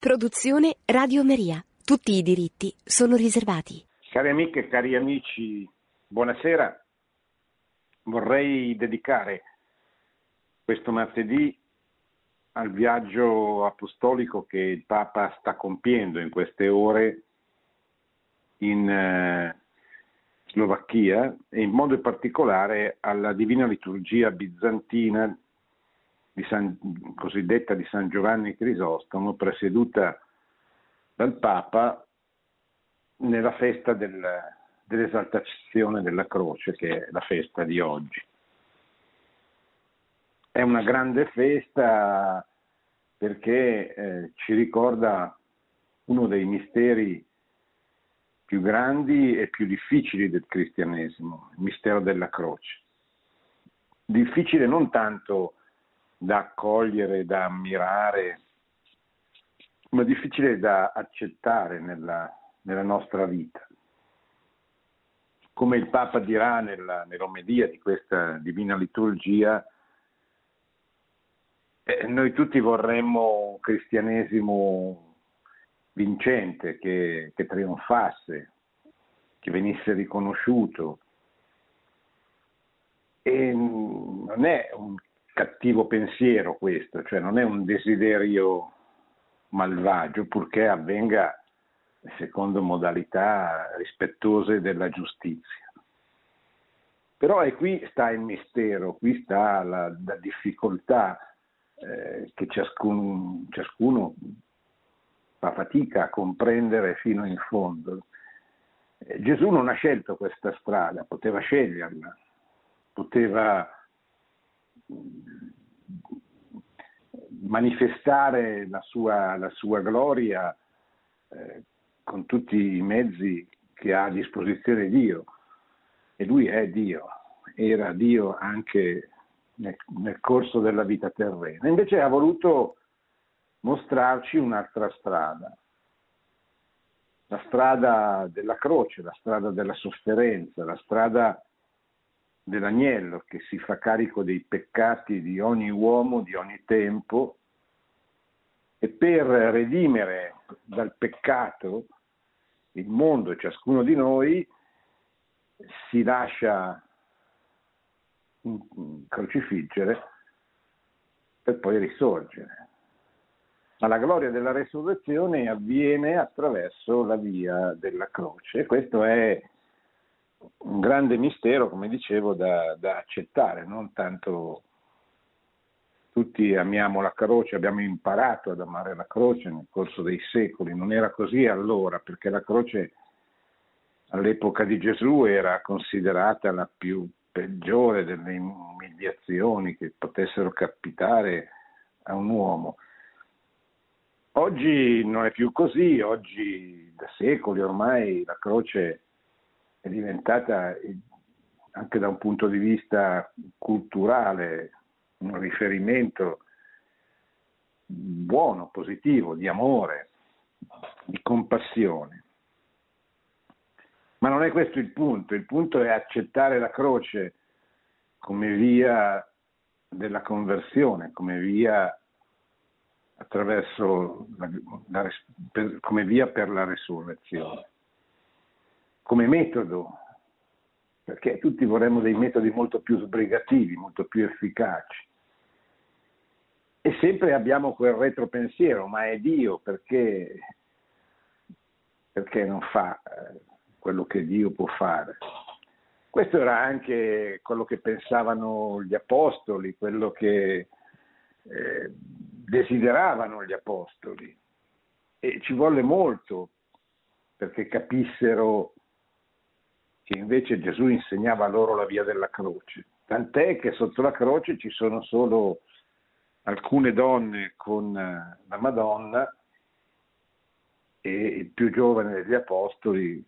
Produzione Radio Maria. Tutti i diritti sono riservati. Cari amiche e cari amici, buonasera. Vorrei dedicare questo martedì al viaggio apostolico che il Papa sta compiendo in queste ore in eh, Slovacchia e in modo particolare alla Divina Liturgia bizantina di San, cosiddetta di San Giovanni Crisostomo, presieduta dal Papa nella festa del, dell'esaltazione della croce, che è la festa di oggi. È una grande festa perché eh, ci ricorda uno dei misteri più grandi e più difficili del cristianesimo, il mistero della croce. Difficile non tanto da accogliere, da ammirare, ma difficile da accettare nella, nella nostra vita. Come il Papa dirà nella, nell'omelia di questa divina liturgia, eh, noi tutti vorremmo un cristianesimo vincente, che, che trionfasse, che venisse riconosciuto. E non è un cattivo pensiero questo, cioè non è un desiderio malvagio, purché avvenga secondo modalità rispettose della giustizia. Però è qui sta il mistero, qui sta la, la difficoltà eh, che ciascun, ciascuno fa fatica a comprendere fino in fondo. Eh, Gesù non ha scelto questa strada, poteva sceglierla, poteva manifestare la sua, la sua gloria eh, con tutti i mezzi che ha a disposizione Dio. E lui è Dio, era Dio anche nel, nel corso della vita terrena. Invece ha voluto mostrarci un'altra strada, la strada della croce, la strada della sofferenza, la strada dell'agnello che si fa carico dei peccati di ogni uomo, di ogni tempo, e per redimere dal peccato il mondo ciascuno di noi si lascia crocifiggere per poi risorgere. Ma la gloria della resurrezione avviene attraverso la via della croce questo è un grande mistero, come dicevo, da, da accettare, non tanto tutti amiamo la croce, abbiamo imparato ad amare la croce nel corso dei secoli, non era così allora, perché la croce all'epoca di Gesù era considerata la più peggiore delle umiliazioni che potessero capitare a un uomo. Oggi non è più così, oggi da secoli ormai la croce è diventata anche da un punto di vista culturale un riferimento buono, positivo, di amore, di compassione. Ma non è questo il punto, il punto è accettare la croce come via della conversione, come via la, la, come via per la resurrezione come metodo, perché tutti vorremmo dei metodi molto più sbrigativi, molto più efficaci. E sempre abbiamo quel retropensiero, ma è Dio perché, perché non fa eh, quello che Dio può fare. Questo era anche quello che pensavano gli apostoli, quello che eh, desideravano gli apostoli. E ci volle molto perché capissero che invece Gesù insegnava loro la via della croce. Tant'è che sotto la croce ci sono solo alcune donne con eh, la Madonna e il più giovane degli apostoli,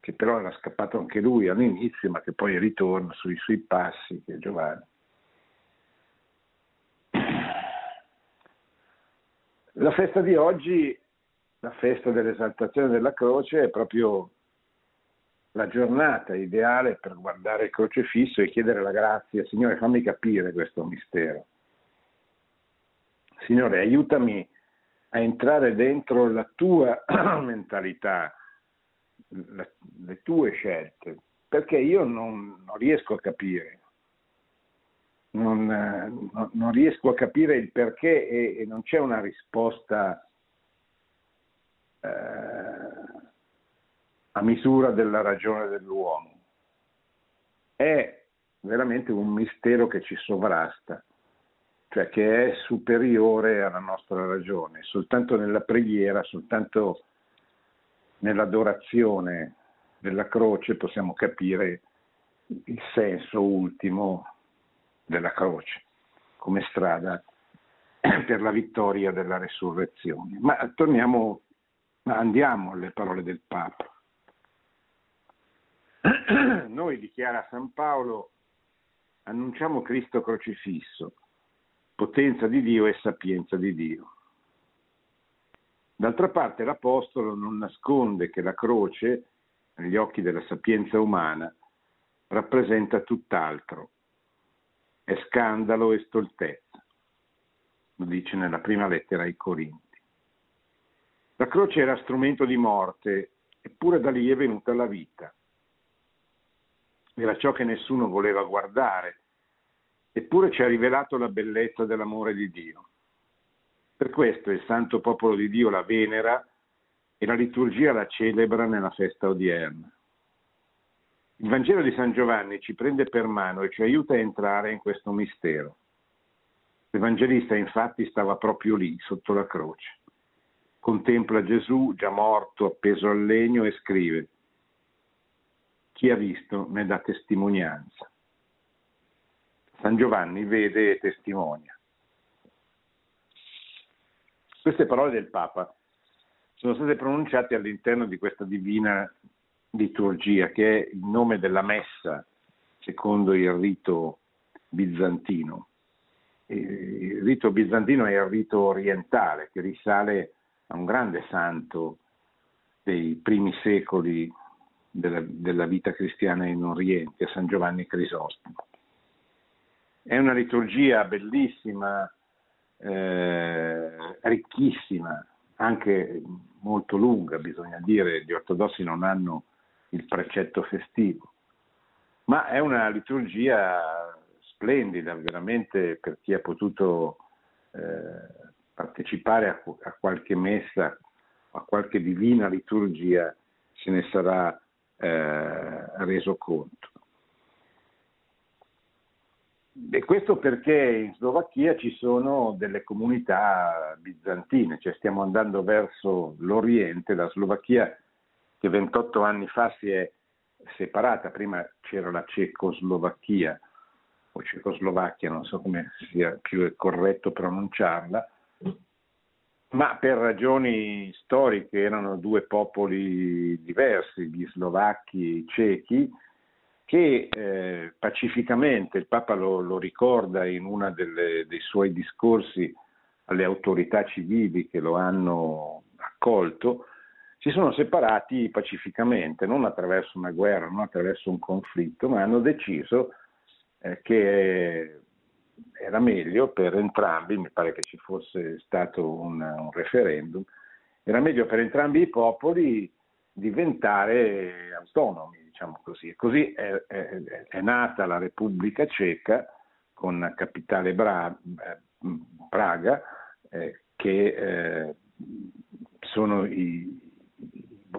che però era scappato anche lui all'inizio, ma che poi ritorna sui suoi passi, che è Giovanni. La festa di oggi, la festa dell'esaltazione della croce, è proprio la giornata ideale per guardare il crocefisso e chiedere la grazia, Signore fammi capire questo mistero. Signore aiutami a entrare dentro la tua mentalità, la, le tue scelte, perché io non, non riesco a capire, non, non, non, riesco a capire il perché e, e non c'è una risposta eh, a misura della ragione dell'uomo. È veramente un mistero che ci sovrasta cioè che è superiore alla nostra ragione. Soltanto nella preghiera, soltanto nell'adorazione della croce possiamo capire il senso ultimo della croce come strada per la vittoria della resurrezione. Ma torniamo, andiamo alle parole del Papa. Noi, dichiara San Paolo, annunciamo Cristo crocifisso potenza di Dio e sapienza di Dio. D'altra parte l'Apostolo non nasconde che la croce, negli occhi della sapienza umana, rappresenta tutt'altro. È scandalo e stoltezza, lo dice nella prima lettera ai Corinti. La croce era strumento di morte, eppure da lì è venuta la vita. Era ciò che nessuno voleva guardare, eppure ci ha rivelato la bellezza dell'amore di Dio. Per questo il santo popolo di Dio la venera e la liturgia la celebra nella festa odierna. Il Vangelo di San Giovanni ci prende per mano e ci aiuta a entrare in questo mistero. L'Evangelista infatti stava proprio lì, sotto la croce. Contempla Gesù già morto, appeso al legno e scrive, chi ha visto ne dà testimonianza. San Giovanni vede e testimonia. Queste parole del Papa sono state pronunciate all'interno di questa divina liturgia che è il nome della messa secondo il rito bizantino. Il rito bizantino è il rito orientale che risale a un grande santo dei primi secoli della, della vita cristiana in Oriente, a San Giovanni Crisostomo. È una liturgia bellissima, eh, ricchissima, anche molto lunga, bisogna dire, gli ortodossi non hanno il precetto festivo, ma è una liturgia splendida veramente per chi ha potuto eh, partecipare a, a, qualche messa, a qualche divina liturgia, se ne sarà eh, reso conto. E questo perché in Slovacchia ci sono delle comunità bizantine, cioè stiamo andando verso l'Oriente, la Slovacchia che 28 anni fa si è separata, prima c'era la Cecoslovacchia o Cecoslovacchia, non so come sia più corretto pronunciarla, ma per ragioni storiche erano due popoli diversi, gli slovacchi e i cechi, che eh, pacificamente, il Papa lo, lo ricorda in uno dei suoi discorsi alle autorità civili che lo hanno accolto, si sono separati pacificamente, non attraverso una guerra, non attraverso un conflitto, ma hanno deciso eh, che era meglio per entrambi, mi pare che ci fosse stato un, un referendum, era meglio per entrambi i popoli diventare autonomi, diciamo così. E così è, è, è, nata la Repubblica Ceca con capitale Bra, eh, Praga, eh, che eh, sono i,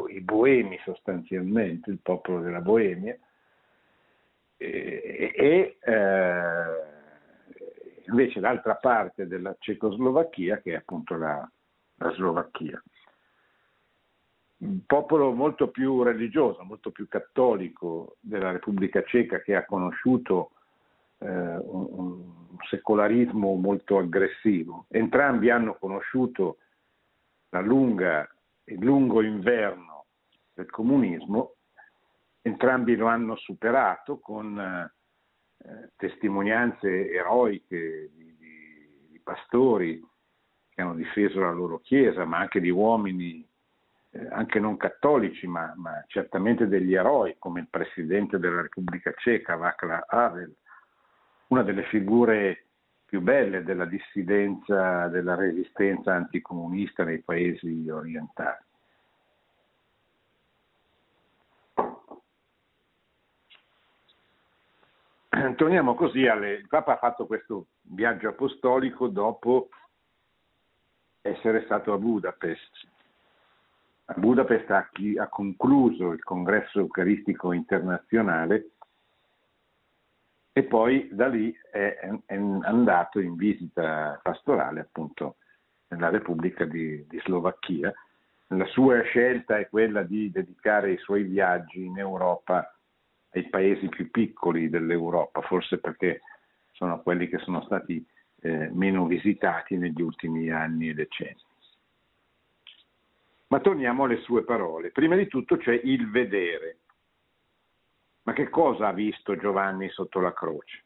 i, boemi sostanzialmente, il popolo della Boemia, e, e eh, invece l'altra parte della Cecoslovacchia che è appunto la, la Slovacchia un popolo molto più religioso, molto più cattolico della Repubblica Ceca che ha conosciuto eh, un, un, secolarismo molto aggressivo. Entrambi hanno conosciuto lunga, il lungo inverno del comunismo, entrambi lo hanno superato con testimonianze eroiche di, di, di pastori che hanno difeso la loro chiesa, ma anche di uomini eh, anche non cattolici, ma, ma, certamente degli eroi, come il presidente della Repubblica Ceca, Václav Havel, una delle figure più belle della dissidenza, della resistenza anticomunista nei paesi orientali. Torniamo così alle... Il Papa ha fatto questo viaggio apostolico dopo essere stato a Budapest. A Budapest ha, chi, ha concluso il congresso eucaristico internazionale e poi da lì è, è andato in visita pastorale appunto nella Repubblica di, di, Slovacchia. La sua scelta è quella di dedicare i suoi viaggi in Europa ai paesi più piccoli dell'Europa, forse perché sono quelli che sono stati eh, meno visitati negli ultimi anni e decenni. Ma torniamo alle sue parole. Prima di tutto c'è il vedere. Ma che cosa ha visto Giovanni sotto la croce?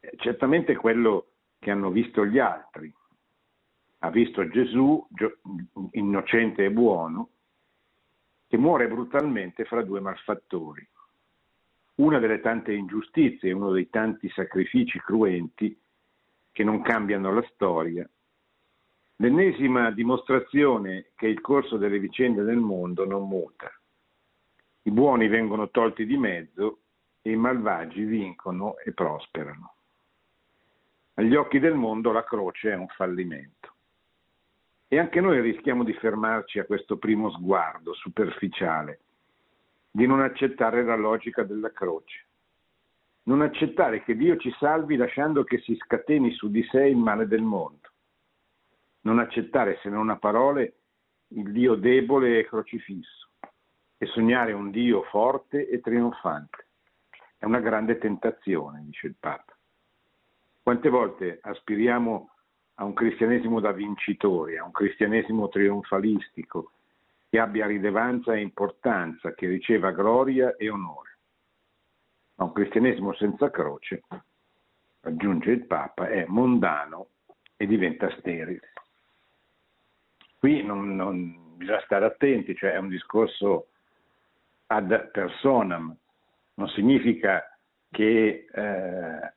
Eh, certamente quello che hanno visto gli altri. Ha visto Gesù, innocente e buono, che muore brutalmente fra due malfattori. Una delle tante ingiustizie, uno dei tanti sacrifici cruenti che non cambiano la storia. L'ennesima dimostrazione che il corso delle vicende del mondo non muta. I buoni vengono tolti di mezzo e i malvagi vincono e prosperano. Agli occhi del mondo la croce è un fallimento. E anche noi rischiamo di fermarci a questo primo sguardo superficiale, di non accettare la logica della croce, non accettare che Dio ci salvi lasciando che si scateni su di sé il male del mondo, non accettare se non a parole il Dio debole e crocifisso e sognare un Dio forte e trionfante. È una grande tentazione, dice il Papa. Quante volte aspiriamo a un cristianesimo da vincitori, a un cristianesimo trionfalistico, che abbia rilevanza e importanza, che riceva gloria e onore. Ma un cristianesimo senza croce, aggiunge il Papa, è mondano e diventa sterile. Qui non, non, bisogna stare attenti, cioè è un discorso ad personam, non significa che eh,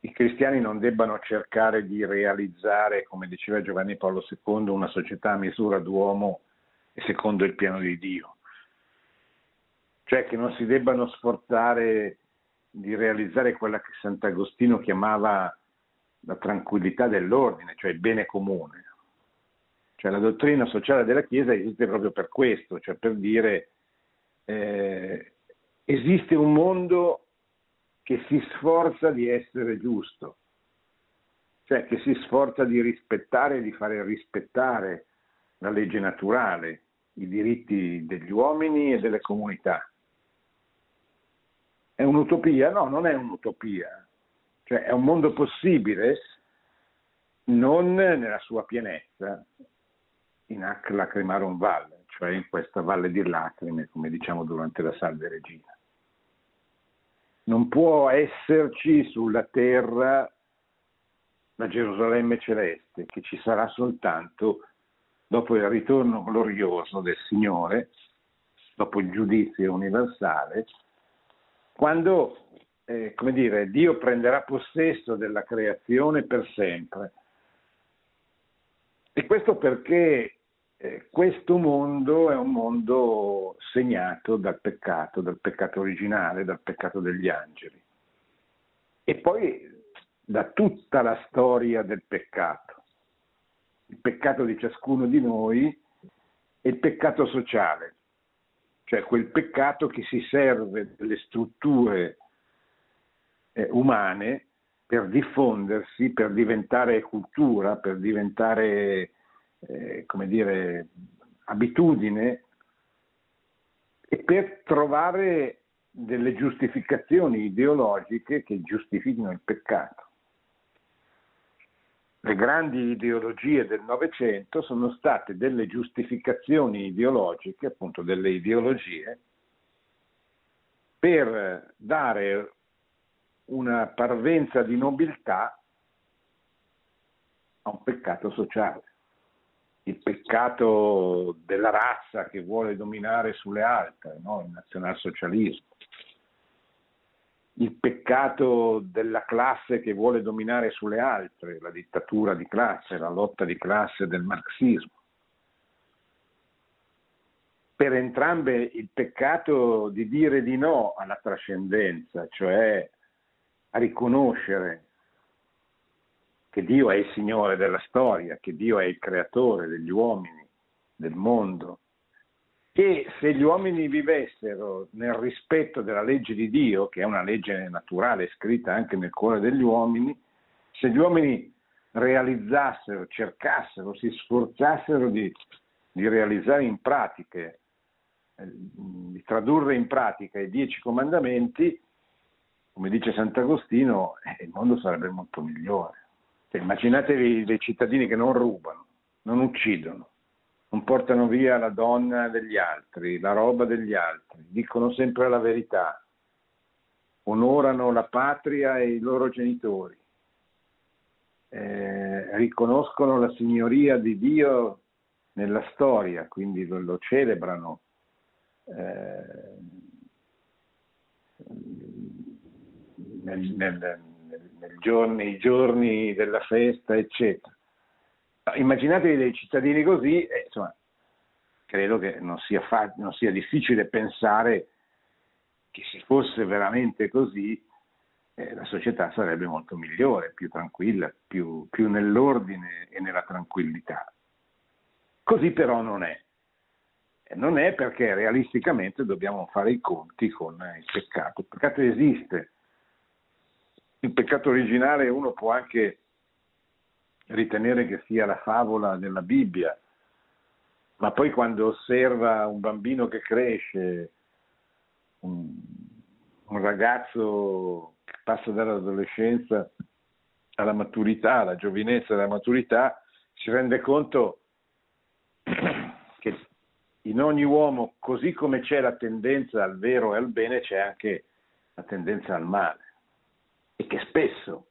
i cristiani non debbano cercare di realizzare, come diceva Giovanni Paolo II, una società a misura d'uomo e secondo il piano di Dio. Cioè che non si debbano sforzare di realizzare quella che Sant'Agostino chiamava la tranquillità dell'ordine, cioè il bene comune. Cioè la dottrina sociale della Chiesa esiste proprio per questo, cioè per dire eh, esiste un mondo che si sforza di essere giusto, cioè che si sforza di rispettare e di fare rispettare la legge naturale, i diritti degli uomini e delle comunità. È un'utopia? No, non è un'utopia, cioè è un mondo possibile non nella sua pienezza, in Ac Lacrimarum Valle cioè in questa valle di lacrime, come diciamo durante la Salve Regina. Non può esserci sulla terra la Gerusalemme celeste, che ci sarà soltanto dopo il ritorno glorioso del Signore, dopo il giudizio universale, quando eh, come dire, Dio prenderà possesso della creazione per sempre. E questo perché eh, questo mondo è un mondo segnato dal peccato, dal peccato originale, dal peccato degli angeli. E poi da tutta la storia del peccato, il peccato di ciascuno di noi e il peccato sociale, cioè quel peccato che si serve delle strutture eh, umane per diffondersi, per diventare cultura, per diventare eh, come dire, abitudine e per trovare delle giustificazioni ideologiche che giustifichino il peccato. Le grandi ideologie del Novecento sono state delle giustificazioni ideologiche, appunto delle ideologie, per dare una parvenza di nobiltà a un peccato sociale il peccato della razza che vuole dominare sulle altre, no? il nazionalsocialismo. Il peccato della classe che vuole dominare sulle altre, la dittatura di classe, la lotta di classe del marxismo. Per entrambe il peccato di dire di no alla trascendenza, cioè a riconoscere che Dio è il Signore della storia, che Dio è il creatore degli uomini, del mondo, che se gli uomini vivessero nel rispetto della legge di Dio, che è una legge naturale scritta anche nel cuore degli uomini, se gli uomini realizzassero, cercassero, si sforzassero di, di realizzare in pratiche, eh, di tradurre in pratica i dieci comandamenti, come dice Sant'Agostino, eh, il mondo sarebbe molto migliore. Cioè, immaginatevi dei cittadini che non rubano, non uccidono, non portano via la donna degli altri, la roba degli altri, dicono sempre la verità, onorano la patria e i loro genitori, eh, riconoscono la signoria di Dio nella storia, quindi lo, lo celebrano. Eh, nel, nel, nel giorni, nei giorni della festa, eccetera immaginatevi dei cittadini così, eh, insomma, credo che non sia, fa- non sia, difficile pensare che se fosse veramente così eh, la società sarebbe molto migliore, più tranquilla, più, più nell'ordine e nella tranquillità. Così però non è. Non è perché realisticamente dobbiamo fare i conti con il peccato. Il peccato esiste. Il peccato originale uno può anche ritenere che sia la favola della Bibbia, ma poi quando osserva un bambino che cresce, un, un ragazzo che passa dall'adolescenza alla maturità, alla giovinezza alla maturità, si rende conto che in ogni uomo, così come c'è la tendenza al vero e al bene, c'è anche la tendenza al male. E che spesso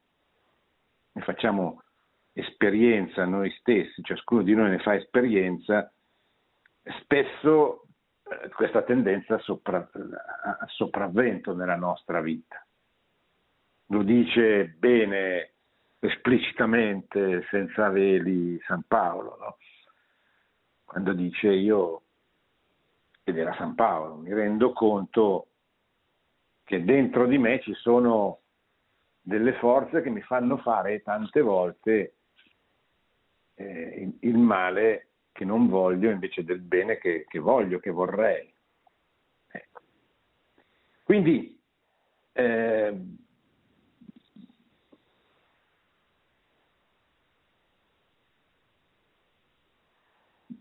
ne facciamo esperienza noi stessi, ciascuno di noi ne fa esperienza, spesso eh, questa tendenza sopra, sopravvento nella nostra vita. Lo dice bene esplicitamente, senza veli, San Paolo, no? quando dice io, ed era San Paolo, mi rendo conto che dentro di me ci sono delle forze che mi fanno fare tante volte eh, il male che non voglio invece del bene che, che voglio, che vorrei. Ecco. Quindi eh,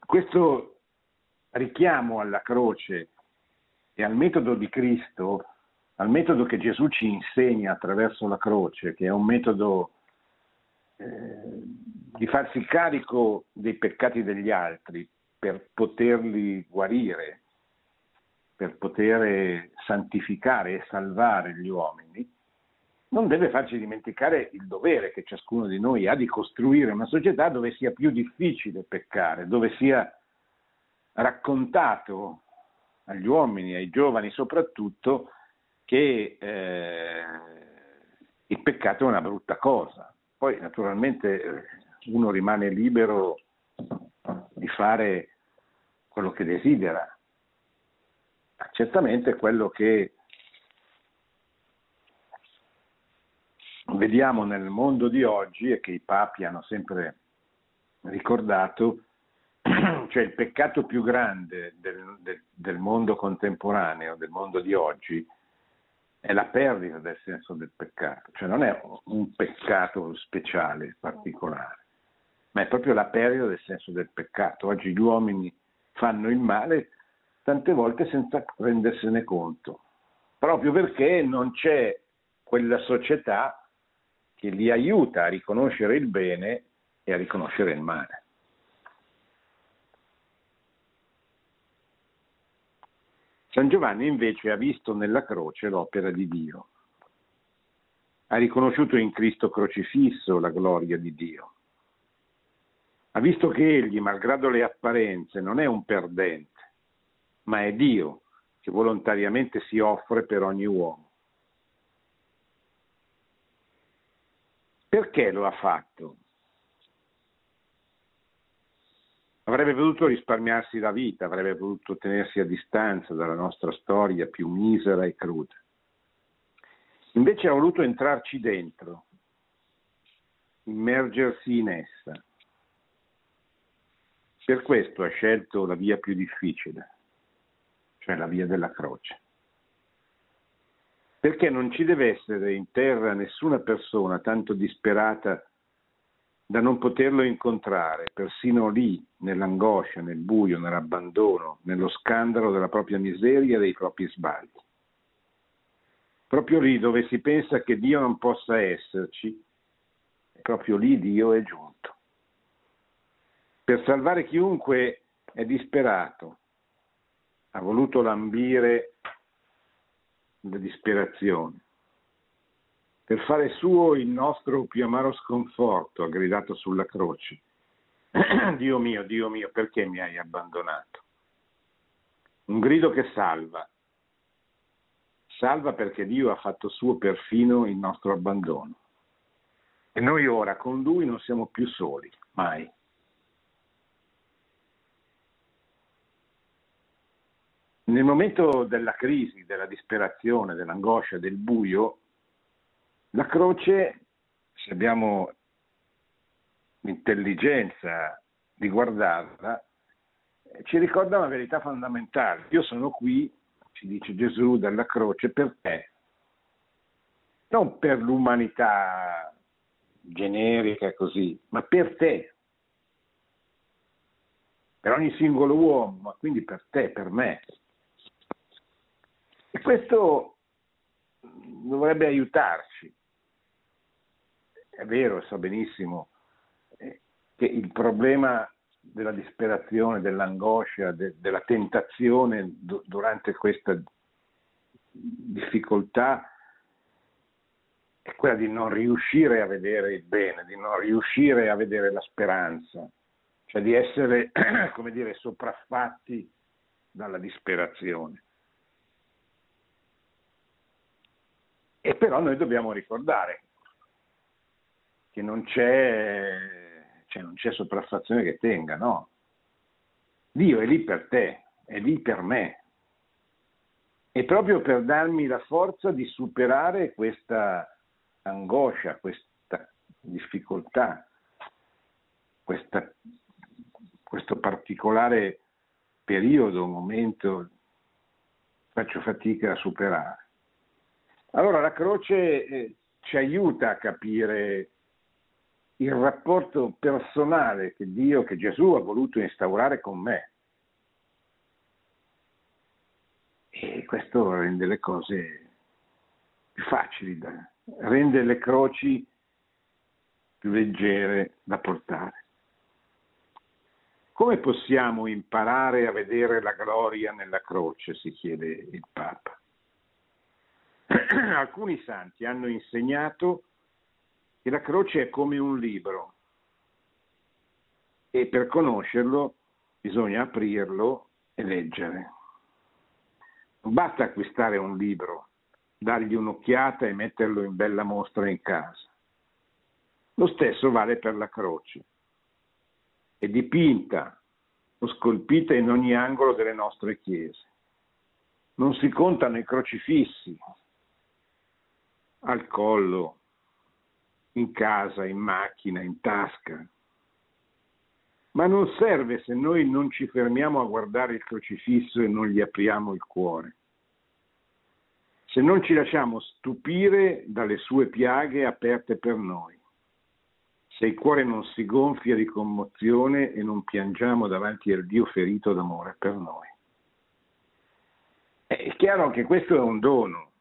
questo richiamo alla croce e al metodo di Cristo, al metodo che Gesù ci insegna attraverso la croce, che è un metodo eh, di farsi carico dei peccati degli altri per poterli guarire, per poter santificare e salvare gli uomini, non deve farci dimenticare il dovere che ciascuno di noi ha di costruire una società dove sia più difficile peccare, dove sia raccontato agli uomini, ai giovani soprattutto, che eh, il peccato è una brutta cosa, poi naturalmente uno rimane libero di fare quello che desidera. Certamente quello che vediamo nel mondo di oggi e che i papi hanno sempre ricordato, cioè il peccato più grande del, del, del mondo contemporaneo, del mondo di oggi, è la perdita del senso del peccato, cioè non è un peccato speciale, particolare, ma è proprio la perdita del senso del peccato. Oggi gli uomini fanno il male tante volte senza rendersene conto, proprio perché non c'è quella società che li aiuta a riconoscere il bene e a riconoscere il male. San Giovanni invece ha visto nella croce l'opera di Dio. Ha riconosciuto in Cristo crocifisso la gloria di Dio. Ha visto che egli, malgrado le apparenze, non è un perdente, ma è Dio che volontariamente si offre per ogni uomo. Perché lo ha fatto? Avrebbe potuto risparmiarsi la vita, avrebbe potuto tenersi a distanza dalla nostra storia più misera e cruda. Invece ha voluto entrarci dentro, immergersi in essa. Per questo ha scelto la via più difficile, cioè la via della croce. Perché non ci deve essere in terra nessuna persona tanto disperata da non poterlo incontrare, persino lì, nell'angoscia, nel buio, nell'abbandono, nello scandalo della propria miseria e dei propri sbagli. Proprio lì dove si pensa che Dio non possa esserci, proprio lì Dio è giunto. Per salvare chiunque è disperato, ha voluto lambire la disperazione per fare suo il nostro più amaro sconforto, ha gridato sulla croce. Dio mio, Dio mio, perché mi hai abbandonato? Un grido che salva. Salva perché Dio ha fatto suo perfino il nostro abbandono. E noi ora con Lui non siamo più soli, mai. Nel momento della crisi, della disperazione, dell'angoscia, del buio, la croce, se abbiamo l'intelligenza di guardarla, ci ricorda una verità fondamentale. Io sono qui, ci dice Gesù, dalla croce per te, non per l'umanità generica così, ma per te, per ogni singolo uomo, ma quindi per te, per me. E questo dovrebbe aiutarci è vero, so benissimo eh, che il problema della disperazione, dell'angoscia, de, della tentazione d- durante questa difficoltà è quella di non riuscire a vedere il bene, di non riuscire a vedere la speranza, cioè di essere, come dire, sopraffatti dalla disperazione. E però noi dobbiamo ricordare che non c'è, cioè non c'è sopraffazione che tenga, no. Dio è lì per te, è lì per me. E proprio per darmi la forza di superare questa angoscia, questa difficoltà, questa, questo particolare periodo, momento, faccio fatica a superare. Allora la croce eh, ci aiuta a capire il rapporto personale che Dio, che Gesù ha voluto instaurare con me. E questo rende le cose più facili, da, rende le croci più leggere da portare. Come possiamo imparare a vedere la gloria nella croce, si chiede il Papa. Alcuni santi hanno insegnato che la croce è come un libro e per conoscerlo bisogna aprirlo e leggere. Non basta acquistare un libro, dargli un'occhiata e metterlo in bella mostra in casa. Lo stesso vale per la croce. È dipinta o scolpita in ogni angolo delle nostre chiese. Non si contano i crocifissi al collo, in casa, in macchina, in tasca. Ma non serve se noi non ci fermiamo a guardare il crocifisso e non gli apriamo il cuore. Se non ci lasciamo stupire dalle sue piaghe aperte per noi. Se il cuore non si gonfia di commozione e non piangiamo davanti al Dio ferito d'amore per noi. È chiaro che questo è un dono,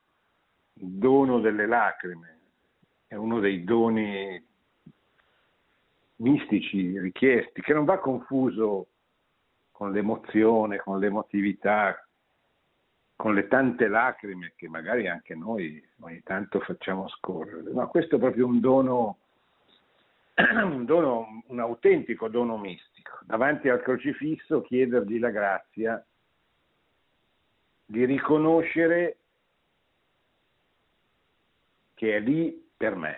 dono delle lacrime, è uno dei doni mistici richiesti, che non va confuso con l'emozione, con l'emotività, con le tante lacrime che magari anche noi ogni tanto facciamo scorrere. No, questo è proprio un dono, un dono, un autentico dono mistico. Davanti al crocifisso chiedergli la grazia di riconoscere che è lì per me.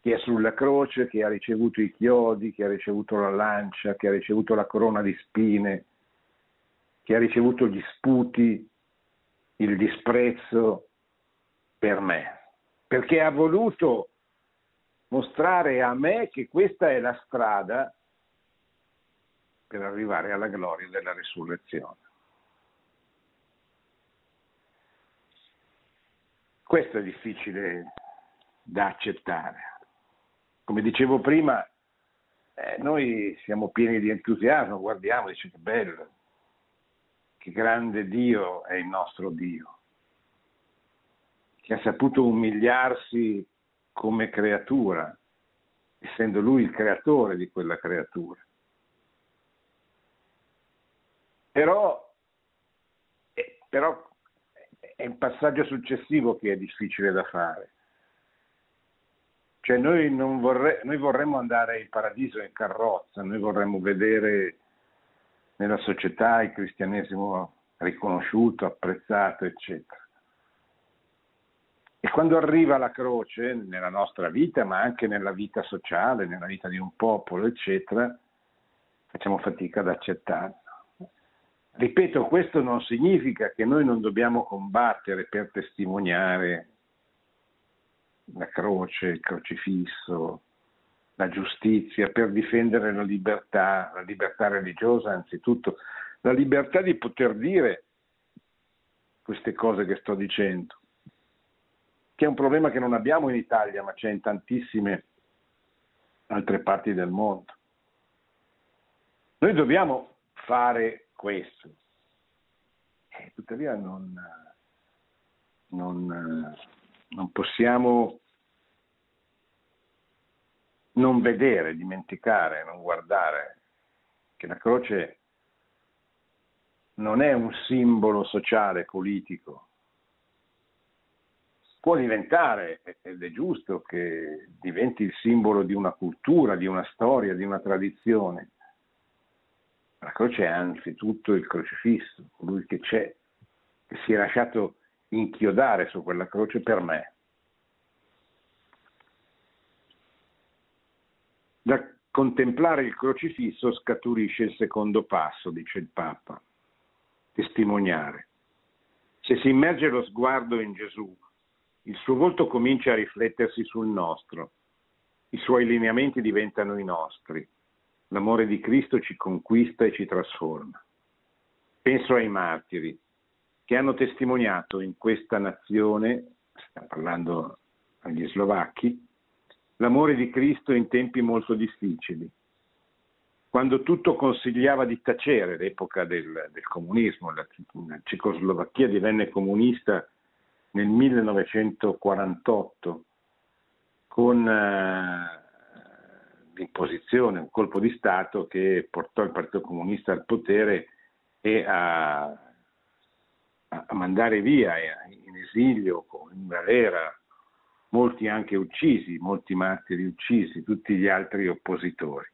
che è sulla croce, che ha ricevuto i chiodi, che ha ricevuto la lancia, che ha ricevuto la corona di spine, che ha ricevuto gli sputi, il disprezzo per me, perché ha voluto mostrare a me che questa è la strada per arrivare alla gloria della risurrezione. Questo è difficile da accettare. Come dicevo prima, eh, noi siamo pieni di entusiasmo, guardiamo, dice che bello, che grande Dio è il nostro Dio, che ha saputo umiliarsi come creatura, essendo Lui il creatore di quella creatura. Però, eh, però è il passaggio successivo che è difficile da fare. Cioè noi, vorre- noi vorremmo andare in paradiso in carrozza, noi vorremmo vedere nella società il cristianesimo riconosciuto, apprezzato, eccetera. E quando arriva la croce nella nostra vita, ma anche nella vita sociale, nella vita di un popolo, eccetera, facciamo fatica ad accettarla. Ripeto, questo non significa che noi non dobbiamo combattere per testimoniare la croce, il crocifisso, la giustizia, per difendere la libertà, la libertà religiosa anzitutto, la libertà di poter dire queste cose che sto dicendo, che è un problema che non abbiamo in Italia, ma c'è in tantissime altre parti del mondo. Noi dobbiamo fare questo. E tuttavia non, non, non possiamo non vedere, dimenticare, non guardare che la croce non è un simbolo sociale, politico. Può diventare, ed è giusto che diventi il simbolo di una cultura, di una storia, di una tradizione, la croce è anzitutto il crocifisso, colui che c'è, che si è lasciato inchiodare su quella croce per me. Da contemplare il crocifisso scaturisce il secondo passo, dice il Papa, testimoniare. Se si immerge lo sguardo in Gesù, il suo volto comincia a riflettersi sul nostro, i suoi lineamenti diventano i nostri L'amore di Cristo ci conquista e ci trasforma. Penso ai martiri che hanno testimoniato in questa nazione, sta parlando agli slovacchi, l'amore di Cristo in tempi molto difficili, quando tutto consigliava di tacere, l'epoca del, del comunismo, la, la Cecoslovacchia divenne comunista nel 1948 con eh, l'imposizione, un colpo di Stato che portò il Partito Comunista al potere e a, a mandare via in esilio, in galera, molti anche uccisi, molti martiri uccisi, tutti gli altri oppositori.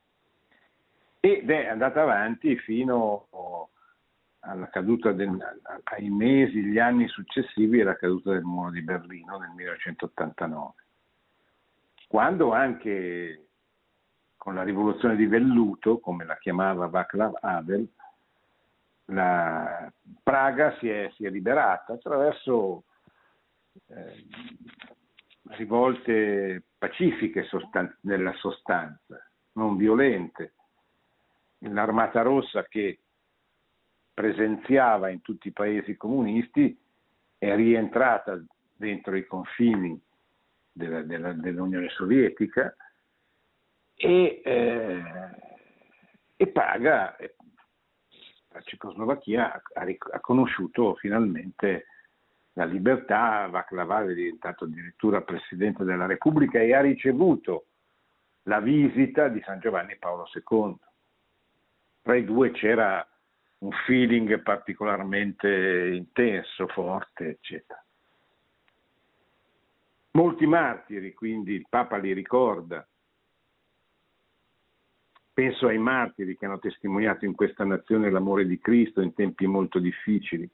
Ed è andata avanti fino alla caduta del, ai mesi, gli anni successivi alla caduta del muro di Berlino nel 1989, quando anche con la rivoluzione di velluto, come la chiamava Václav Havel, la Praga si è, si è liberata attraverso eh, rivolte pacifiche sostan- nella sostanza, non violente. L'Armata Rossa che presenziava in tutti i paesi comunisti è rientrata dentro i confini della, della, dell'Unione Sovietica e, eh, e paga, la Cecoslovacchia ha, ha, conosciuto finalmente la libertà, Vaclav è diventato addirittura Presidente della Repubblica e ha ricevuto la visita di San Giovanni Paolo II. Tra i due c'era un feeling particolarmente intenso, forte, eccetera. Molti martiri, quindi il Papa li ricorda, Penso ai martiri che hanno testimoniato in questa nazione l'amore di Cristo in tempi molto difficili,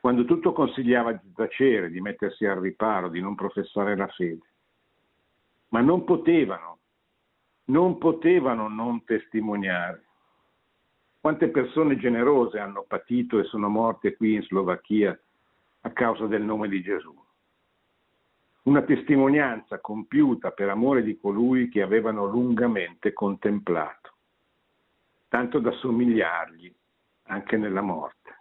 quando tutto consigliava di tacere, di mettersi al riparo, di non professare la fede. ma non potevano, non potevano non testimoniare. Quante persone generose hanno patito e sono morte qui in Slovacchia a causa del nome di Gesù? Una testimonianza compiuta per amore di colui che avevano lungamente contemplato, tanto da somigliargli anche nella morte.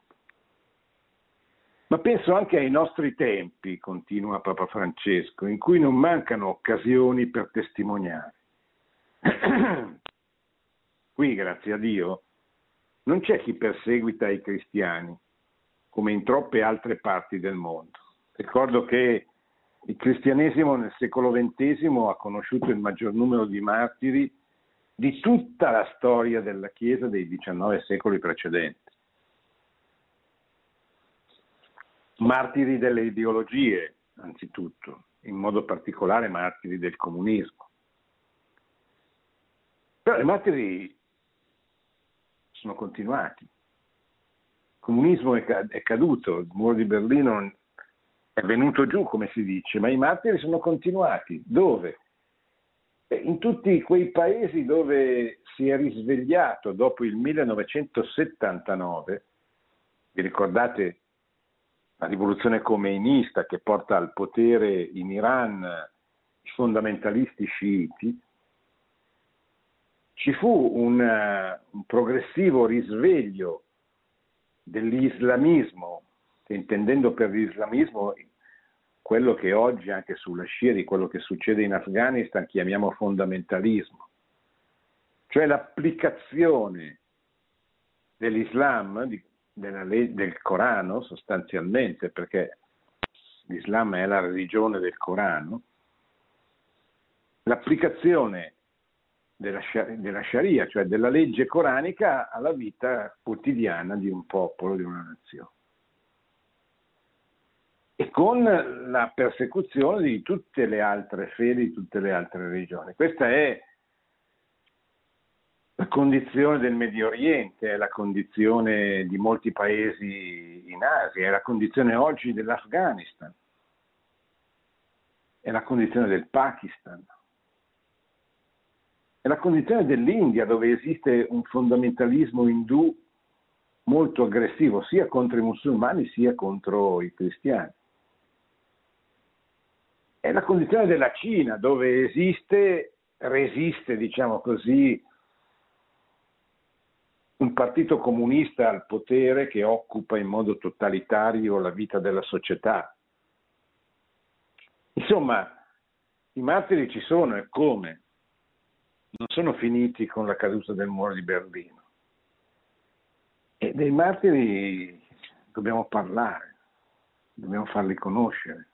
Ma penso anche ai nostri tempi, continua Papa Francesco, in cui non mancano occasioni per testimoniare. Qui, grazie a Dio, non c'è chi perseguita i cristiani, come in troppe altre parti del mondo. Ricordo che il cristianesimo nel secolo XX ha conosciuto il maggior numero di martiri di tutta la storia della Chiesa dei XIX secoli precedenti. Martiri delle ideologie, anzitutto, in modo particolare martiri del comunismo. Però i martiri sono continuati. Il comunismo è caduto, il muro di Berlino è venuto giù, come si dice, ma i martiri sono continuati. Dove? In tutti quei paesi dove si è risvegliato dopo il 1979, vi ricordate la rivoluzione comeinista che porta al potere in Iran i fondamentalisti sciiti, ci fu un, uh, un progressivo risveglio dell'islamismo, intendendo per l'islamismo quello che oggi, anche sulla scia di quello che succede in Afghanistan, chiamiamo fondamentalismo, cioè l'applicazione dell'Islam, di, della, del Corano sostanzialmente, perché l'Islam è la religione del Corano, l'applicazione della, della Sharia, cioè della legge coranica alla vita quotidiana di un popolo, di una nazione. E con la persecuzione di tutte le altre fedi, di tutte le altre religioni. Questa è la condizione del Medio Oriente, è la condizione di molti paesi in Asia, è la condizione oggi dell'Afghanistan, è la condizione del Pakistan. È la condizione dell'India dove esiste un fondamentalismo indù molto aggressivo sia contro i musulmani sia contro i cristiani. È la condizione della Cina dove esiste, resiste, diciamo così, un partito comunista al potere che occupa in modo totalitario la vita della società. Insomma, i martiri ci sono e come? non sono finiti con la caduta del muro di Berlino. E dei martiri dobbiamo parlare, dobbiamo farli conoscere.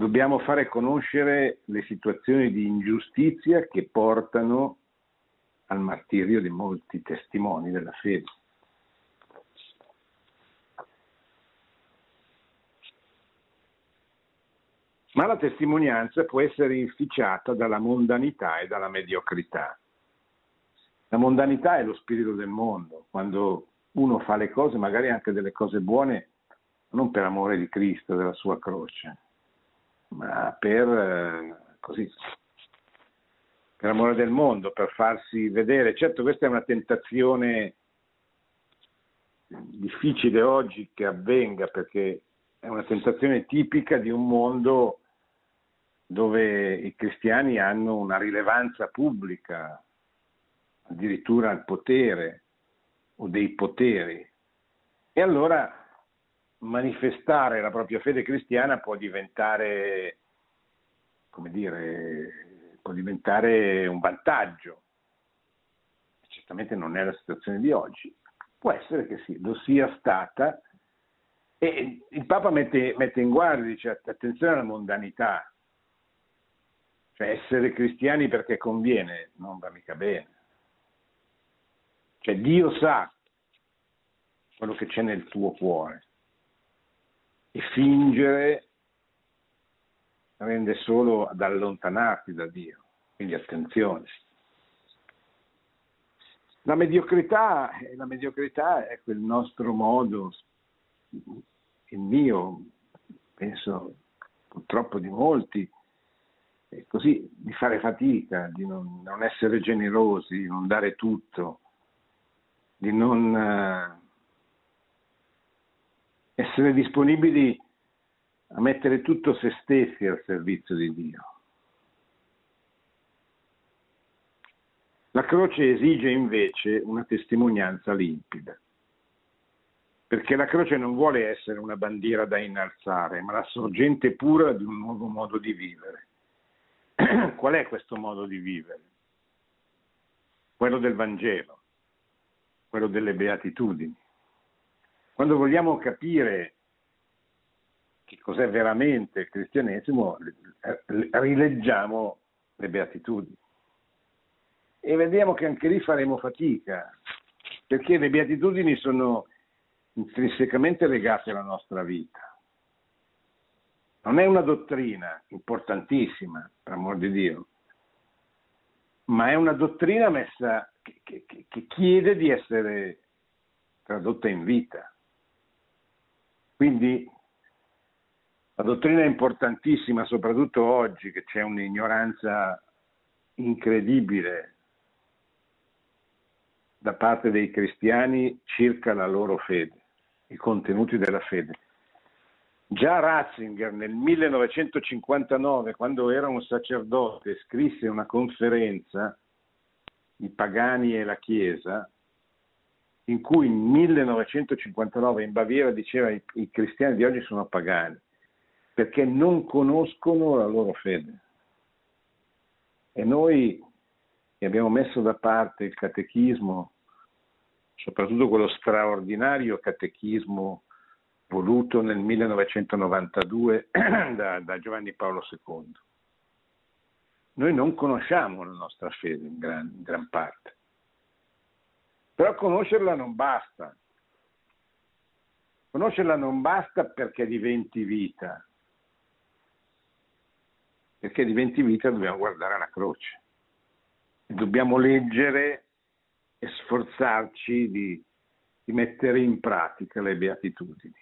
Dobbiamo fare conoscere le situazioni di ingiustizia che portano al martirio di molti testimoni della fede. ma la testimonianza può essere inficiata dalla mondanità e dalla mediocrità. La mondanità è lo spirito del mondo, quando uno fa le cose, magari anche delle cose buone, non per amore di Cristo, della sua croce, ma per, eh, così, per amore del mondo, per farsi vedere. Certo questa è una tentazione difficile oggi che avvenga perché è una tentazione tipica di un mondo dove i cristiani hanno una rilevanza pubblica, addirittura al potere o dei poteri. E allora manifestare la propria fede cristiana può diventare, come dire, può diventare un vantaggio. Certamente non è la situazione di oggi. Può essere che sì, lo sia stata. E il Papa mette, mette in guardia, dice attenzione alla mondanità, cioè essere cristiani perché conviene non va mica bene. Cioè Dio sa quello che c'è nel tuo cuore e fingere rende solo ad allontanarti da Dio. Quindi attenzione. La mediocrità, la mediocrità è quel nostro modo, il mio, penso purtroppo di molti, così di fare fatica, di non, non, essere generosi, di non dare tutto, di non uh, essere disponibili a mettere tutto se stessi al servizio di Dio. La croce esige invece una testimonianza limpida, perché la croce non vuole essere una bandiera da innalzare, ma la sorgente pura di un nuovo modo di vivere. Qual è questo modo di vivere? Quello del Vangelo, quello delle beatitudini. Quando vogliamo capire che cos'è veramente il cristianesimo, rileggiamo le beatitudini e vediamo che anche lì faremo fatica, perché le beatitudini sono intrinsecamente legate alla nostra vita. Non è una dottrina importantissima, per amor di Dio, ma è una dottrina messa, che, che, che chiede di essere tradotta in vita. Quindi la dottrina è importantissima, soprattutto oggi che c'è un'ignoranza incredibile da parte dei cristiani circa la loro fede, i contenuti della fede. Già Ratzinger nel 1959, quando era un sacerdote, scrisse una conferenza, I pagani e la Chiesa, in cui nel 1959 in Baviera diceva che i cristiani di oggi sono pagani, perché non conoscono la loro fede. E noi abbiamo messo da parte il catechismo, soprattutto quello straordinario catechismo voluto nel 1992 da, da Giovanni Paolo II. Noi non conosciamo la nostra fede in gran, in gran parte, però conoscerla non basta. Conoscerla non basta perché diventi vita. Perché diventi vita dobbiamo guardare alla croce dobbiamo leggere e sforzarci di, di mettere in pratica le beatitudini.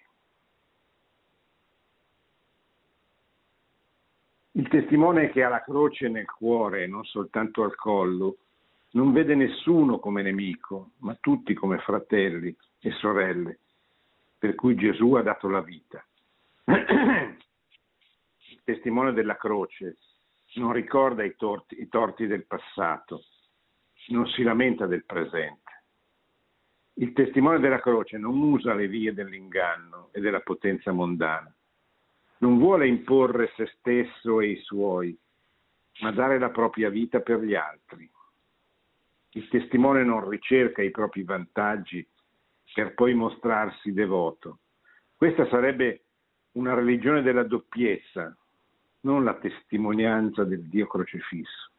Il testimone che ha la croce nel cuore, non soltanto al collo, non vede nessuno come nemico, ma tutti come fratelli e sorelle, per cui Gesù ha dato la vita. Il testimone della croce non ricorda i torti, i torti del passato, non si lamenta del presente. Il testimone della croce non usa le vie dell'inganno e della potenza mondana, non vuole imporre se stesso e i suoi, ma dare la propria vita per gli altri. Il testimone non ricerca i propri vantaggi per poi mostrarsi devoto. Questa sarebbe una religione della doppiezza, non la testimonianza del Dio crocifisso.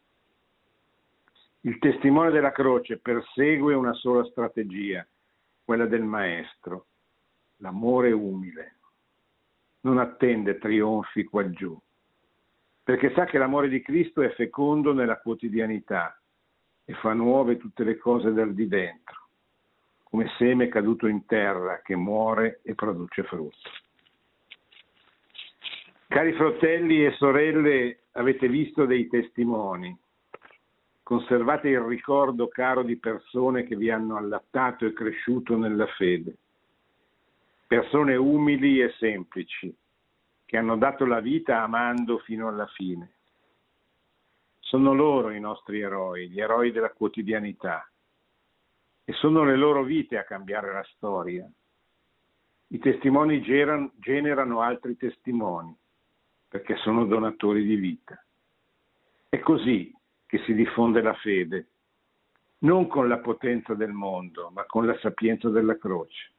Il testimone della croce persegue una sola strategia, quella del Maestro, l'amore umile. Non attende trionfi qua giù, perché sa che l'amore di Cristo è fecondo nella quotidianità e fa nuove tutte le cose dal di dentro, come seme caduto in terra che muore e produce frutto. Cari fratelli e sorelle, avete visto dei testimoni. Conservate il ricordo caro di persone che vi hanno allattato e cresciuto nella fede. Persone umili e semplici, che hanno dato la vita amando fino alla fine. Sono loro i nostri eroi, gli eroi della quotidianità. E sono le loro vite a cambiare la storia. I testimoni generano, generano altri testimoni perché sono donatori di vita. È così che si diffonde la fede, non con la potenza del mondo, ma con la sapienza della croce,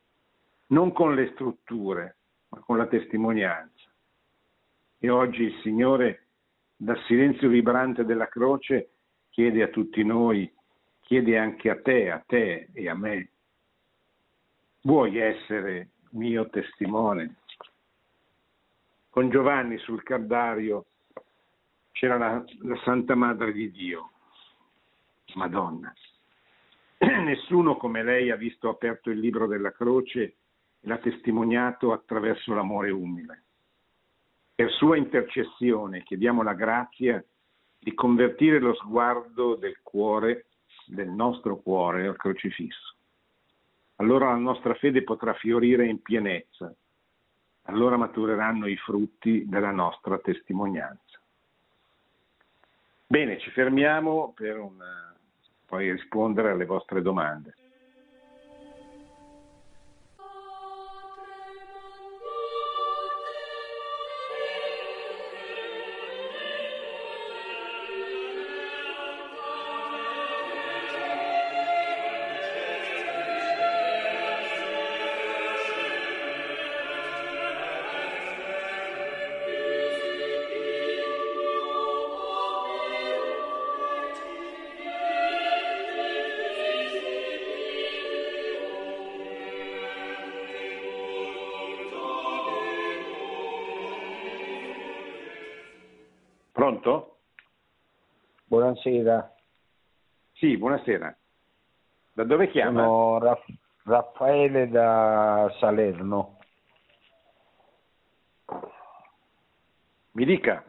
non con le strutture, ma con la testimonianza. E oggi il Signore, dal silenzio vibrante della croce, chiede a tutti noi, chiede anche a te, a te e a me, vuoi essere mio testimone? con Giovanni sul Cardario c'era la, la Santa Madre di Dio, Madonna. Nessuno come lei ha visto aperto il libro della croce e l'ha testimoniato attraverso l'amore umile. Per sua intercessione chiediamo la grazia di convertire lo sguardo del cuore, del nostro cuore, al crocifisso. Allora la nostra fede potrà fiorire in pienezza, allora matureranno i frutti della nostra testimonianza. Bene, ci fermiamo per una, poi rispondere alle vostre domande. Pronto? Buonasera. Sì, buonasera. Da dove chiama? Sono Raff- Raffaele da Salerno. Mi dica.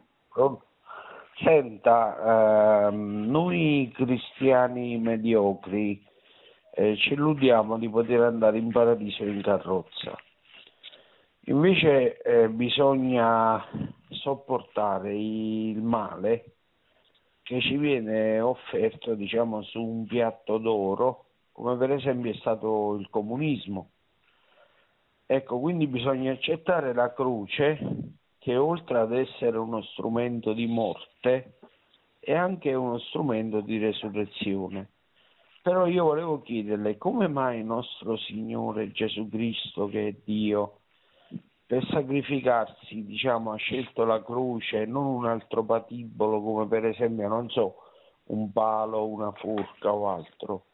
Senta, ehm, noi cristiani mediocri eh, ci illudiamo di poter andare in paradiso in carrozza. Invece eh, bisogna sopportare il male che ci viene offerto, diciamo, su un piatto d'oro, come per esempio è stato il comunismo. Ecco, quindi bisogna accettare la croce che oltre ad essere uno strumento di morte è anche uno strumento di resurrezione. Però io volevo chiederle come mai nostro Signore Gesù Cristo, che è Dio, per sacrificarsi, diciamo, ha scelto la croce e non un altro patibolo come per esempio, non so, un palo, una forca o altro.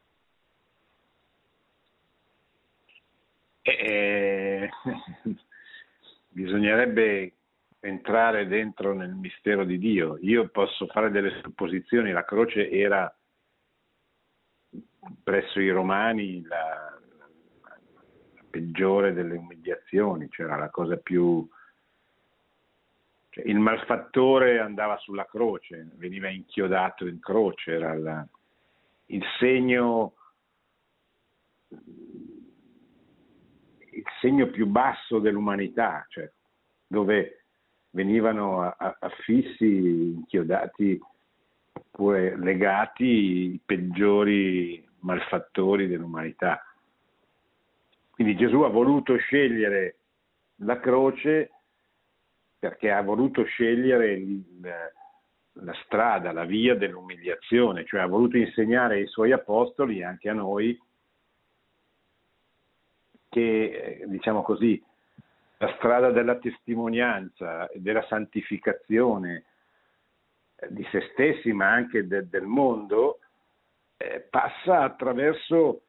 Eh, bisognerebbe entrare dentro nel mistero di Dio. Io posso fare delle supposizioni, la croce era presso i romani la peggiore delle umiliazioni, cioè la cosa più... Cioè, il malfattore andava sulla croce, veniva inchiodato in croce, era la, il segno il segno più basso dell'umanità, cioè dove venivano affissi, inchiodati oppure legati i peggiori malfattori dell'umanità. Quindi Gesù ha voluto scegliere la croce perché ha voluto scegliere la strada, la via dell'umiliazione, cioè ha voluto insegnare ai suoi apostoli e anche a noi che, diciamo così, la strada della testimonianza della santificazione di se stessi ma anche de, del mondo eh, passa attraverso eh,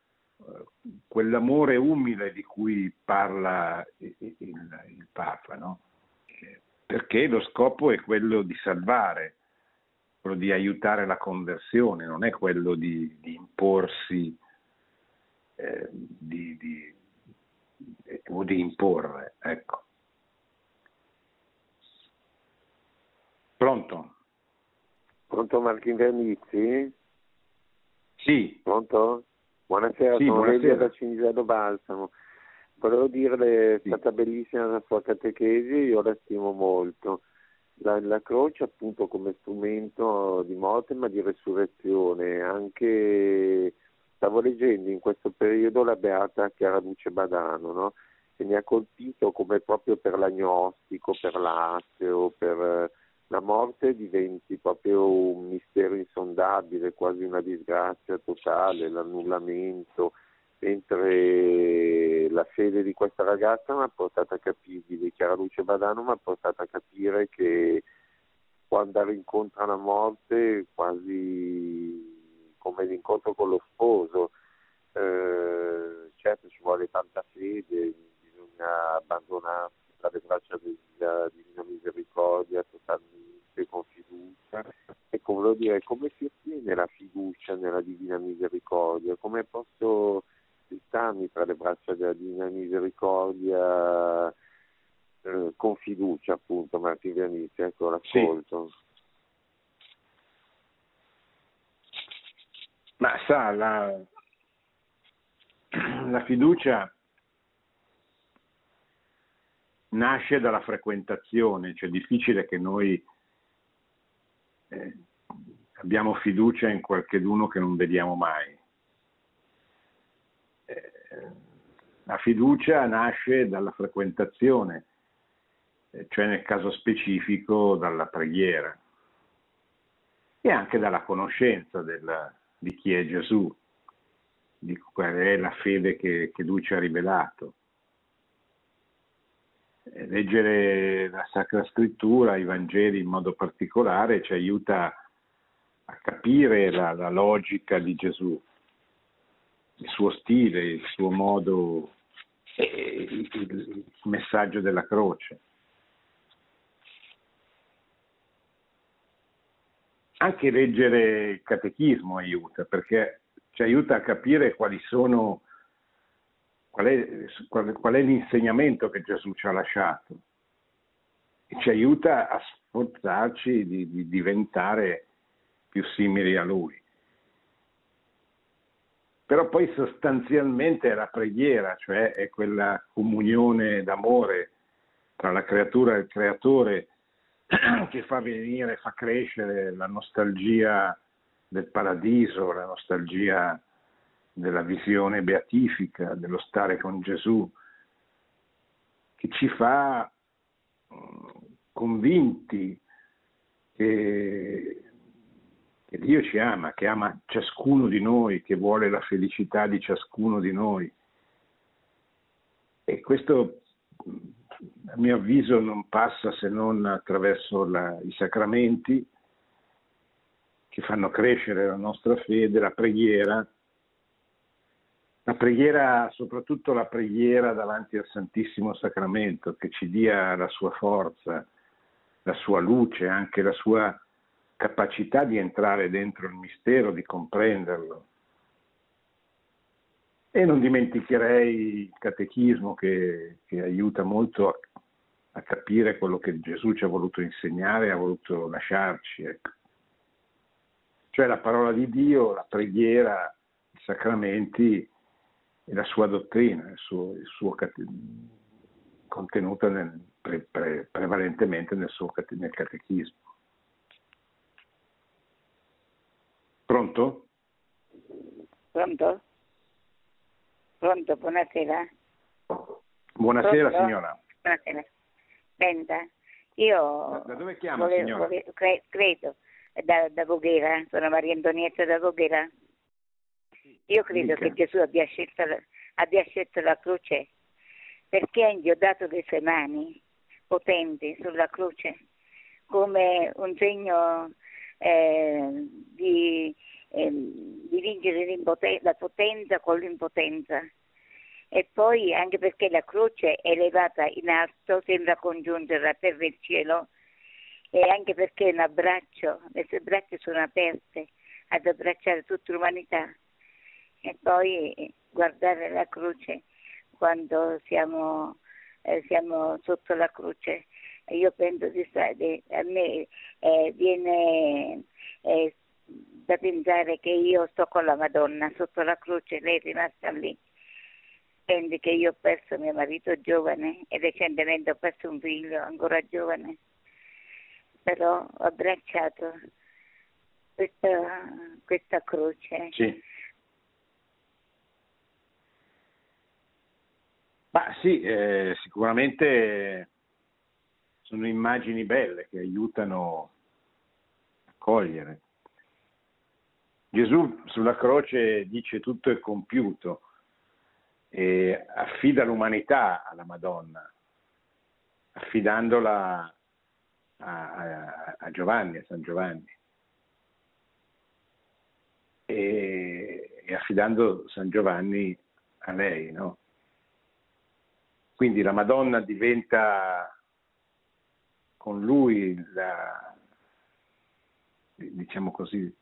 quell'amore umile di cui parla il, il, Papa, no? perché lo scopo è quello di salvare, quello di aiutare la conversione, non è quello di, di imporsi, eh, di, di o di imporre. Ecco. Pronto? Pronto Martin Vernizzi? Sì. Pronto? Buonasera, sì, sono buonasera. Da Cinisello Balsamo. Volevo dirle, è Sì. stata bellissima la sua catechesi, io la stimo molto. La, la croce appunto come strumento di morte ma di resurrezione, anche stavo leggendo in questo periodo la Beata Chiara Luce Badano, no? che mi ha colpito come proprio per l'agnostico, per l'ateo, per la morte diventi proprio un mistero insondabile, quasi una disgrazia totale, l'annullamento, mentre la fede di questa ragazza mi ha portato a capire, di Chiara Luce Badano mi ha portato a capire che può andare incontro alla morte quasi come l'incontro con lo sposo. Eh, certo ci vuole tanta fede, bisogna abbandonarsi le braccia della Divina Misericordia totalmente con fiducia. Ecco, volevo dire, come si ottiene la fiducia nella Divina Misericordia? Come posso starmi tra le braccia della Divina Misericordia eh, con fiducia, appunto, Martin Vernizzi, ecco l'ascolto. Ma sa, la, la fiducia nasce dalla frequentazione, cioè è difficile che noi eh, abbiamo fiducia in qualcheduno che non vediamo mai. Eh, la fiducia nasce dalla frequentazione, eh, cioè nel caso specifico dalla preghiera e anche dalla conoscenza del, di chi è Gesù, di qual è la fede che, che lui ci ha rivelato. Leggere la Sacra Scrittura, i Vangeli in modo particolare, ci aiuta a capire la, la logica di Gesù, il suo stile, il suo modo, il, il messaggio della croce. Anche leggere il catechismo aiuta, perché ci aiuta a capire quali sono, qual è, qual, qual è l'insegnamento che Gesù ci ha lasciato e ci aiuta a sforzarci di, di diventare più simili a Lui. Però poi sostanzialmente è la preghiera, cioè è quella comunione d'amore tra la creatura e il creatore che fa venire, fa crescere la nostalgia del paradiso, la nostalgia della visione beatifica, dello stare con Gesù, che ci fa mm, convinti che, che Dio ci ama, che ama ciascuno di noi, che vuole la felicità di ciascuno di noi. E questo a mio avviso non passa se non attraverso la, i sacramenti che fanno crescere la nostra fede, la preghiera, la preghiera, soprattutto la preghiera davanti al Santissimo Sacramento, che ci dia la sua forza, la sua luce, anche la sua capacità di entrare dentro il mistero, di comprenderlo. E non dimenticherei il catechismo che, che aiuta molto a, a, capire quello che Gesù ci ha voluto insegnare ha voluto lasciarci. Ecco. Cioè la parola di Dio, la preghiera, i sacramenti e la sua dottrina, il suo, il suo contenuta nel, pre, pre, prevalentemente nel, suo, nel catechismo. Pronto? Pronto? Pronto, buonasera. Buonasera Pronto? signora. Buonasera. Senta, io... Da, dove chiama volevo, signora? volevo- cre- credo, da, da Voghera, sono Maria Antonietta da Voghera. Io credo Dica. che Gesù abbia scelto, la- abbia scelto la croce perché ha inghiodato le sue mani potenti sulla croce come un segno eh, di, eh, di vincere la potenza con l'impotenza. E poi anche perché la croce è elevata in alto, sembra congiungere la terra e il cielo, e anche perché è un abbraccio, le sue braccia sono aperte ad abbracciare tutta l'umanità. E poi guardare la croce quando siamo, eh, siamo sotto la croce. Io penso di stare, a me eh, viene eh, da pensare che io sto con la Madonna sotto la croce, lei è rimasta lì. Penso che io ho perso mio marito giovane e recentemente ho perso un figlio ancora giovane, però ho abbracciato questa, questa croce. Sì. Ma sì, eh, sicuramente sono immagini belle che aiutano a cogliere. Gesù sulla croce dice tutto è compiuto e affida l'umanità alla Madonna, affidandola a, a- a Giovanni, a San Giovanni. E, e affidando San Giovanni a lei, no? Quindi la Madonna diventa con lui la, diciamo così,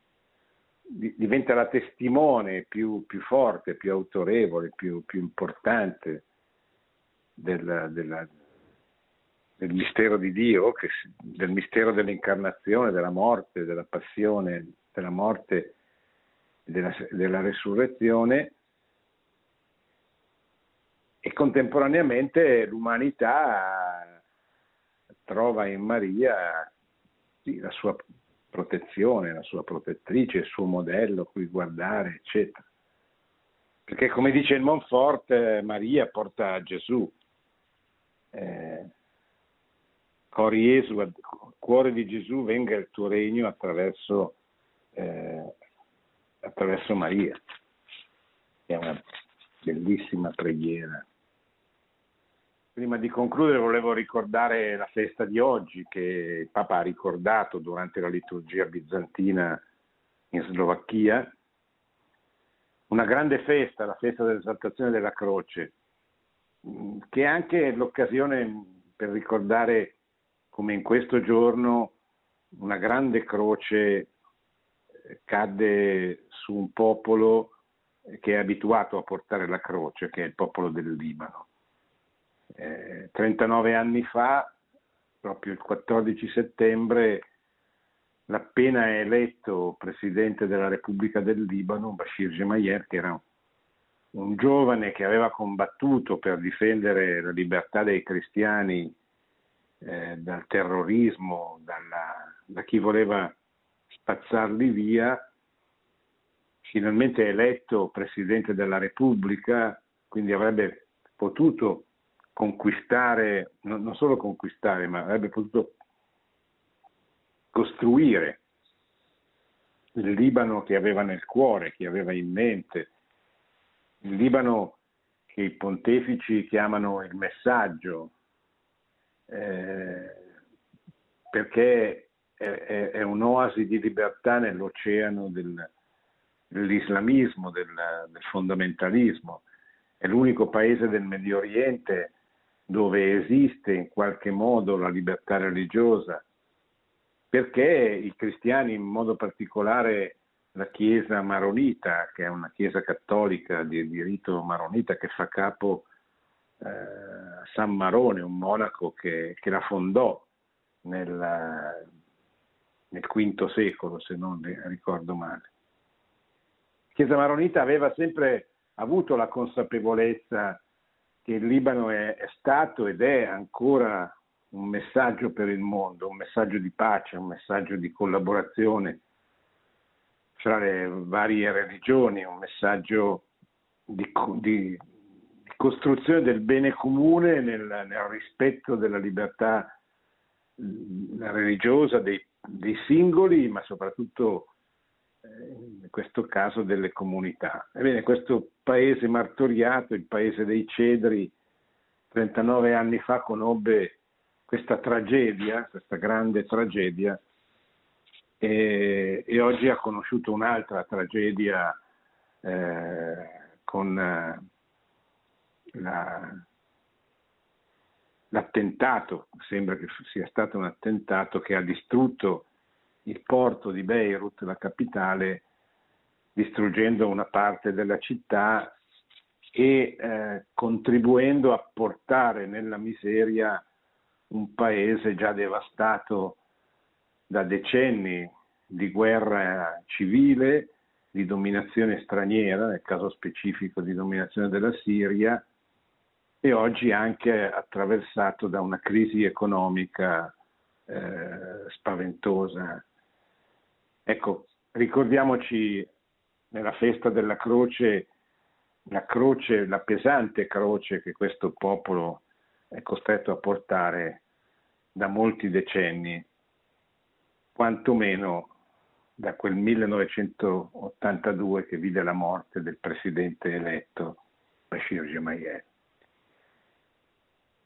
di- diventa la testimone più, più forte, più autorevole, più, più importante del, della- del mistero di Dio, che del mistero dell'incarnazione, della morte, della passione, della morte della, della resurrezione e contemporaneamente l'umanità trova in Maria sì, la sua protezione, la sua protettrice, il suo modello a cui guardare, eccetera. Perché come dice il Monfort, Maria porta Gesù. Eh, Jesu, cuore di Gesù, venga il tuo regno attraverso, eh, attraverso Maria. È una bellissima preghiera. Prima di concludere volevo ricordare la festa di oggi che il Papa ha ricordato durante la liturgia bizantina in Slovacchia. Una grande festa, la festa dell'esaltazione della croce, che è anche l'occasione per ricordare come in questo giorno una grande croce cadde su un popolo che è abituato a portare la croce, che è il popolo del Libano eh, 39 anni fa, proprio il 14 settembre, l'appena eletto presidente della Repubblica del Libano, Bashir Gemayel, che era un giovane che aveva combattuto per difendere la libertà dei cristiani eh, dal terrorismo, dalla, da chi voleva spazzarli via, finalmente eletto presidente della Repubblica, quindi avrebbe potuto conquistare, non solo conquistare, ma avrebbe potuto costruire il Libano che aveva nel cuore, che aveva in mente, il Libano che i pontefici chiamano il messaggio, eh, perché è, è, è, un'oasi di libertà nell'oceano del, dell'islamismo, del, del fondamentalismo. È l'unico paese del Medio Oriente dove esiste in qualche modo la libertà religiosa, perché i cristiani, in modo particolare la Chiesa maronita, che è una Chiesa cattolica di, di rito maronita che fa capo eh, a San Marone, un monaco che, che la fondò nel, nel V secolo, se non ricordo male. La Chiesa maronita aveva sempre avuto la consapevolezza che il Libano è, è stato ed è ancora un messaggio per il mondo, un messaggio di pace, un messaggio di collaborazione fra le varie religioni, un messaggio di, di, costruzione del bene comune nel, nel, rispetto della libertà religiosa dei, dei singoli, ma soprattutto in questo caso delle comunità. Ebbene, questo paese martoriato, il paese dei cedri, 39 anni fa conobbe questa tragedia, questa grande tragedia, e, e oggi ha conosciuto un'altra tragedia eh, con eh, la, l'attentato, sembra che sia stato un attentato che ha distrutto il porto di Beirut, la capitale, distruggendo una parte della città e eh, contribuendo a portare nella miseria un paese già devastato da decenni di guerra civile, di dominazione straniera, nel caso specifico di dominazione della Siria, e oggi anche attraversato da una crisi economica eh, spaventosa Ecco, ricordiamoci nella festa della croce, la croce, la pesante croce che questo popolo è costretto a portare da molti decenni, quantomeno da quel 1982 che vide la morte del presidente eletto Bashir Gemayel.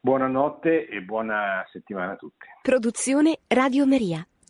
Buonanotte e buona settimana a tutti. Produzione Radio Maria.